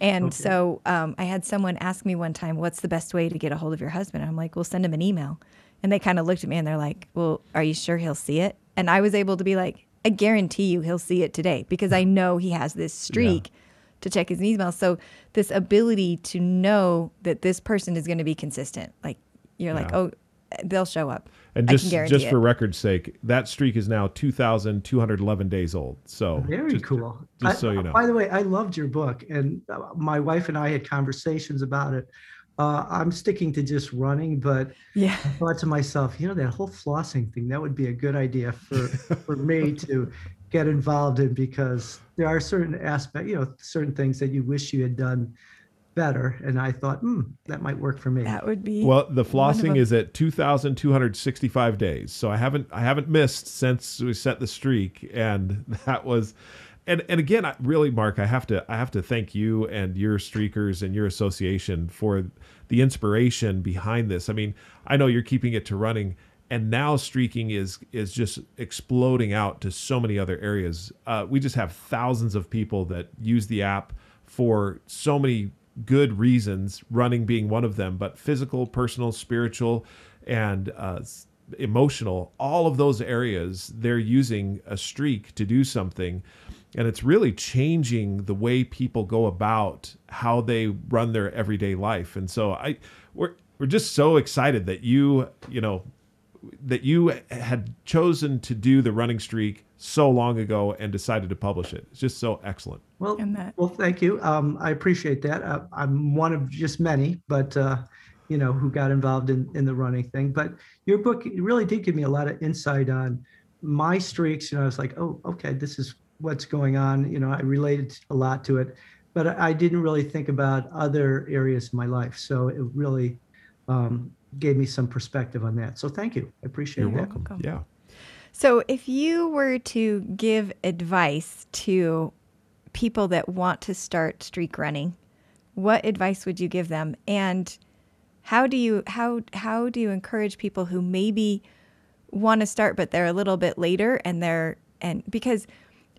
And okay. so um, I had someone ask me one time, "What's the best way to get a hold of your husband?" I'm like, "Well, send him an email." And they kind of looked at me and they're like, "Well, are you sure he'll see it?" And I was able to be like, "I guarantee you he'll see it today because [laughs] I know he has this streak." Yeah. To check his email. So, this ability to know that this person is going to be consistent. Like, you're yeah. like, oh, they'll show up.
And just just for record's sake, that streak is now 2,211 days old. So
very
just,
cool.
Just I, so you know.
By the way, I loved your book, and uh, my wife and I had conversations about it. Uh, I'm sticking to just running, but
yeah,
I thought to myself, you know, that whole flossing thing that would be a good idea for for me [laughs] to get involved in because there are certain aspects, you know, certain things that you wish you had done better. And I thought, hmm, that might work for me.
That would be
well. The flossing is at two thousand two hundred sixty-five days, so I haven't I haven't missed since we set the streak, and [laughs] that was. And, and again, I, really, Mark, I have to I have to thank you and your streakers and your association for the inspiration behind this. I mean, I know you're keeping it to running, and now streaking is is just exploding out to so many other areas. Uh, we just have thousands of people that use the app for so many good reasons, running being one of them, but physical, personal, spiritual, and uh, emotional, all of those areas, they're using a streak to do something. And it's really changing the way people go about how they run their everyday life. And so I we're we're just so excited that you, you know, that you had chosen to do the running streak so long ago and decided to publish it. It's just so excellent.
Well, well, thank you. Um, I appreciate that. Uh, I'm one of just many, but uh, you know, who got involved in in the running thing. But your book really did give me a lot of insight on my streaks. You know, I was like, oh, okay, this is what's going on. You know, I related a lot to it, but I didn't really think about other areas of my life. So it really um, gave me some perspective on that. So thank you. I appreciate it.
You're
that.
welcome. Yeah.
So if you were to give advice to people that want to start streak running, what advice would you give them? And how do you how how do you encourage people who maybe want to start but they're a little bit later and they're and because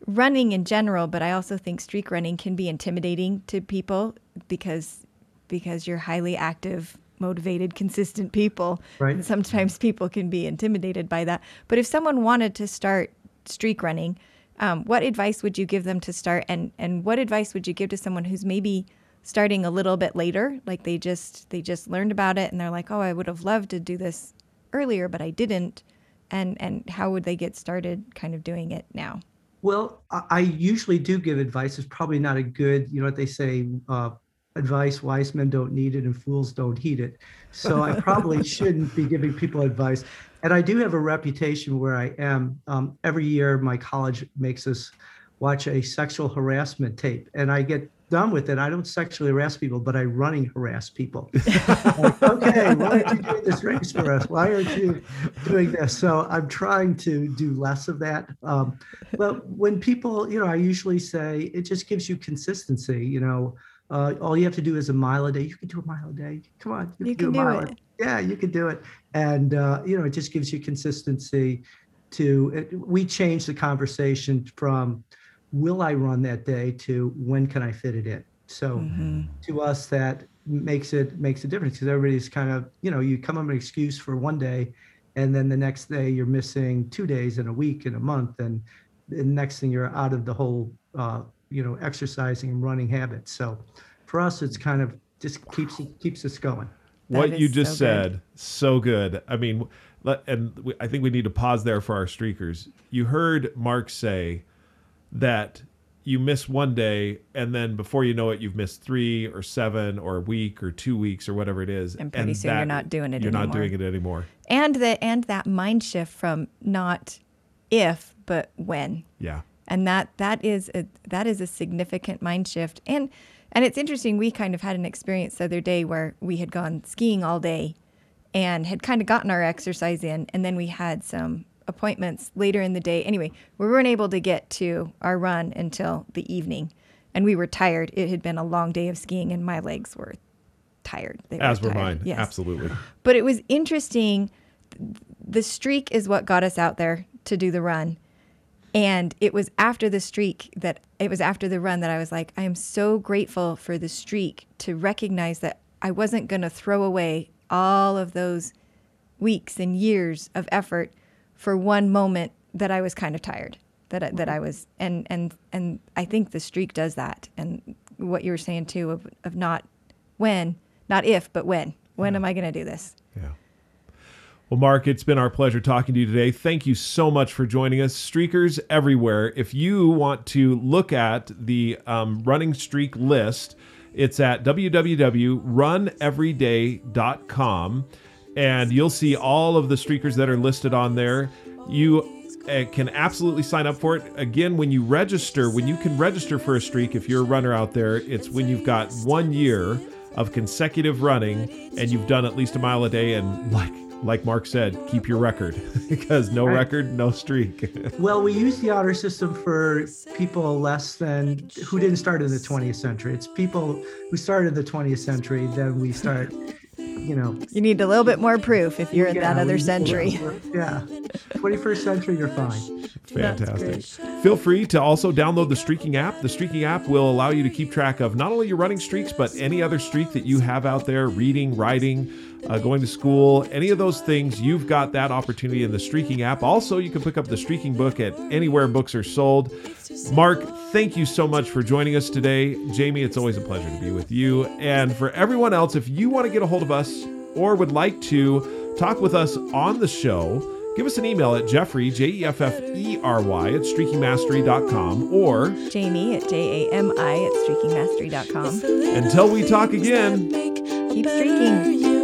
running in general, but I also think streak running can be intimidating to people because because you're highly active motivated, consistent people.
Right.
And sometimes people can be intimidated by that. But if someone wanted to start streak running, um, what advice would you give them to start? And and what advice would you give to someone who's maybe starting a little bit later, like they just they just learned about it and they're like, oh, I would have loved to do this earlier, but I didn't. And and how would they get started, kind of doing it now?
Well, I usually do give advice. It's probably not a good, you know what they say, uh, advice wise men don't need it and fools don't heed it. So i probably [laughs] shouldn't be giving people advice. And i do have a reputation where i am. Um, every year my college makes us watch a sexual harassment tape and i get done with it. I don't sexually harass people but i running harass people. [laughs] Like, okay why aren't you doing this race for us? Why aren't you doing this? So i'm trying to do less of that. Um, but when people you know i usually say it just gives you consistency you know uh, all you have to do is a mile a day. You can do a mile a day. Come on,
you, you can, can, do, do it.
Yeah, you can do it. And uh, you know, it just gives you consistency. To it, we change the conversation from "Will I run that day?" to "When can I fit it in?" So mm-hmm. to us, that makes it makes a difference because everybody's kind of you know you come up with an excuse for one day, and then the next day you're missing two days in a week in a month, and the next thing you're out of the whole uh, you know exercising and running habits. So for us, it's kind of just keeps keeps us going.
what you just so said, good. so good. I mean, let, and we, I think we need to pause there for our streakers. You heard Mark say that you miss one day and then before you know it you've missed three or seven or a week or two weeks or whatever it is
and pretty
and
soon
that,
you're not doing it anymore.
you're
anymore.
not doing it anymore
and that and that mind shift from not if but when
yeah
and that that is a that is a significant mind shift and and it's interesting we kind of had an experience the other day where we had gone skiing all day and had kind of gotten our exercise in and then we had some appointments later in the day anyway we weren't able to get to our run until the evening and we were tired it had been a long day of skiing and my legs were tired. They
As were
tired.
mine.
Yes.
Absolutely.
But it was interesting. The streak is what got us out there to do the run. And it was after the streak that it was after the run that I was like, I am so grateful for the streak to recognize that I wasn't going to throw away all of those weeks and years of effort for one moment that I was kind of tired. That I, that I was and and and I think the streak does that. And what you were saying too of of not when, not if, but when. When am I going to do this?
Well, Mark, it's been our pleasure talking to you today. Thank you so much for joining us. Streakers everywhere. If you want to look at the um, running streak list, it's at www.runeveryday.com and you'll see all of the streakers that are listed on there. You uh, can absolutely sign up for it. Again, when you register, when you can register for a streak, if you're a runner out there, it's when you've got one year of consecutive running and you've done at least a mile a day and like like Mark said, keep your record [laughs] because no
Right.
record, no streak. [laughs]
Well, we use the honor system for people less than who didn't start in the 20th century. It's people who started the 20th century. Then we start, you know.
You need a little bit more proof if you're in that other century.
Yeah, 21st century, you're fine.
Fantastic. Feel free to also download the Streaking app. The Streaking app will allow you to keep track of not only your running streaks, but any other streak that you have out there reading, writing, uh, going to school, any of those things. You've got that opportunity in the Streaking app. Also, you can pick up the Streaking book at anywhere books are sold. Mark, thank you so much for joining us today. Jamie, it's always a pleasure to be with you. And for everyone else, if you want to get a hold of us or would like to talk with us on the show, give us an email at Jeffrey, J E F F E R Y, at streakingmastery.com. Or
Jamie at J A M I at streakingmastery.com.
until we talk again,
Keep streaking.